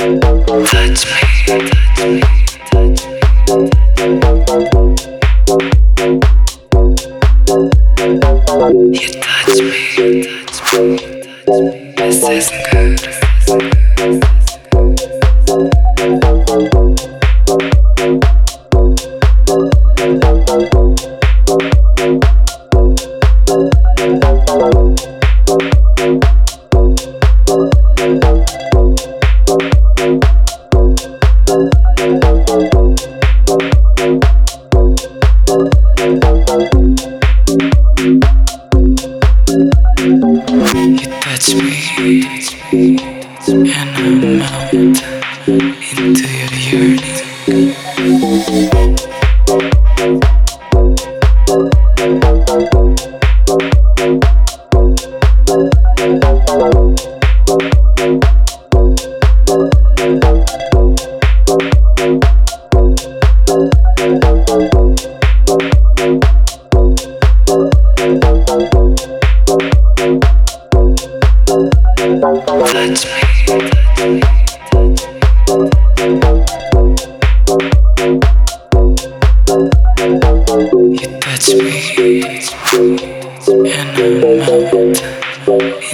touch me. This isn't good. streets and I melt into your yearning.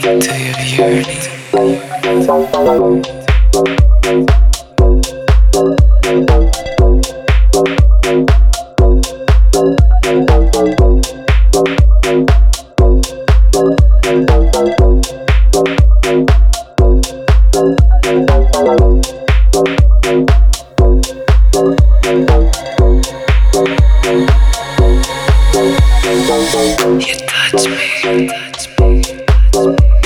To your purity.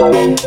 Thank